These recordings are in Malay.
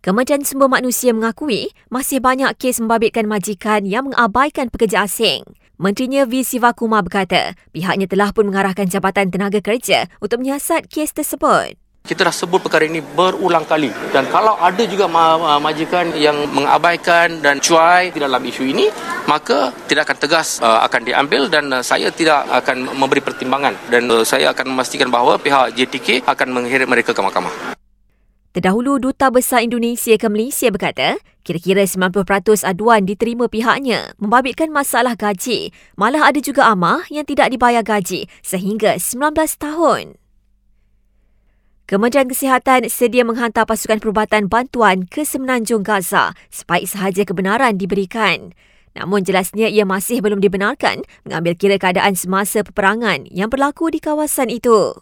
Kementerian Sumber Manusia mengakui masih banyak kes membabitkan majikan yang mengabaikan pekerja asing. Menterinya V. Sivakumar berkata pihaknya telah pun mengarahkan Jabatan Tenaga Kerja untuk menyiasat kes tersebut. Kita dah sebut perkara ini berulang kali dan kalau ada juga majikan yang mengabaikan dan cuai di dalam isu ini maka tindakan tegas uh, akan diambil dan uh, saya tidak akan memberi pertimbangan dan uh, saya akan memastikan bahawa pihak JTK akan mengirim mereka ke mahkamah. Terdahulu, Duta Besar Indonesia ke Malaysia berkata, kira-kira 90% aduan diterima pihaknya membabitkan masalah gaji. Malah ada juga amah yang tidak dibayar gaji sehingga 19 tahun. Kementerian Kesihatan sedia menghantar pasukan perubatan bantuan ke semenanjung Gaza sebaik sahaja kebenaran diberikan. Namun jelasnya ia masih belum dibenarkan mengambil kira keadaan semasa peperangan yang berlaku di kawasan itu.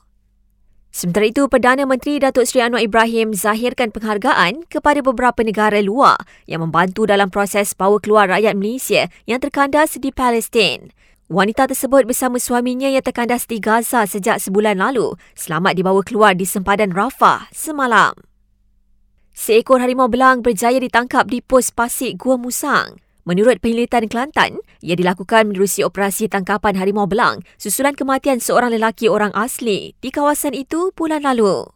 Sementara itu, Perdana Menteri Datuk Seri Anwar Ibrahim zahirkan penghargaan kepada beberapa negara luar yang membantu dalam proses bawa keluar rakyat Malaysia yang terkandas di Palestin. Wanita tersebut bersama suaminya yang terkandas di Gaza sejak sebulan lalu selamat dibawa keluar di sempadan Rafah semalam. Seekor harimau belang berjaya ditangkap di pos pasik Gua Musang. Menurut penelitian Kelantan, ia dilakukan menerusi operasi tangkapan harimau belang susulan kematian seorang lelaki orang asli di kawasan itu bulan lalu.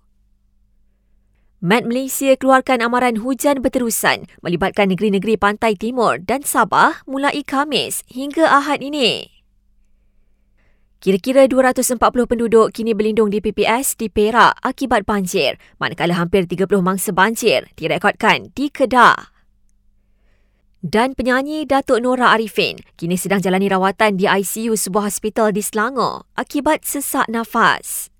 Met Malaysia keluarkan amaran hujan berterusan melibatkan negeri-negeri pantai timur dan Sabah mulai Khamis hingga Ahad ini. Kira-kira 240 penduduk kini berlindung di PPS di Perak akibat banjir, manakala hampir 30 mangsa banjir direkodkan di Kedah dan penyanyi Datuk Nora Arifin kini sedang jalani rawatan di ICU sebuah hospital di Selangor akibat sesak nafas.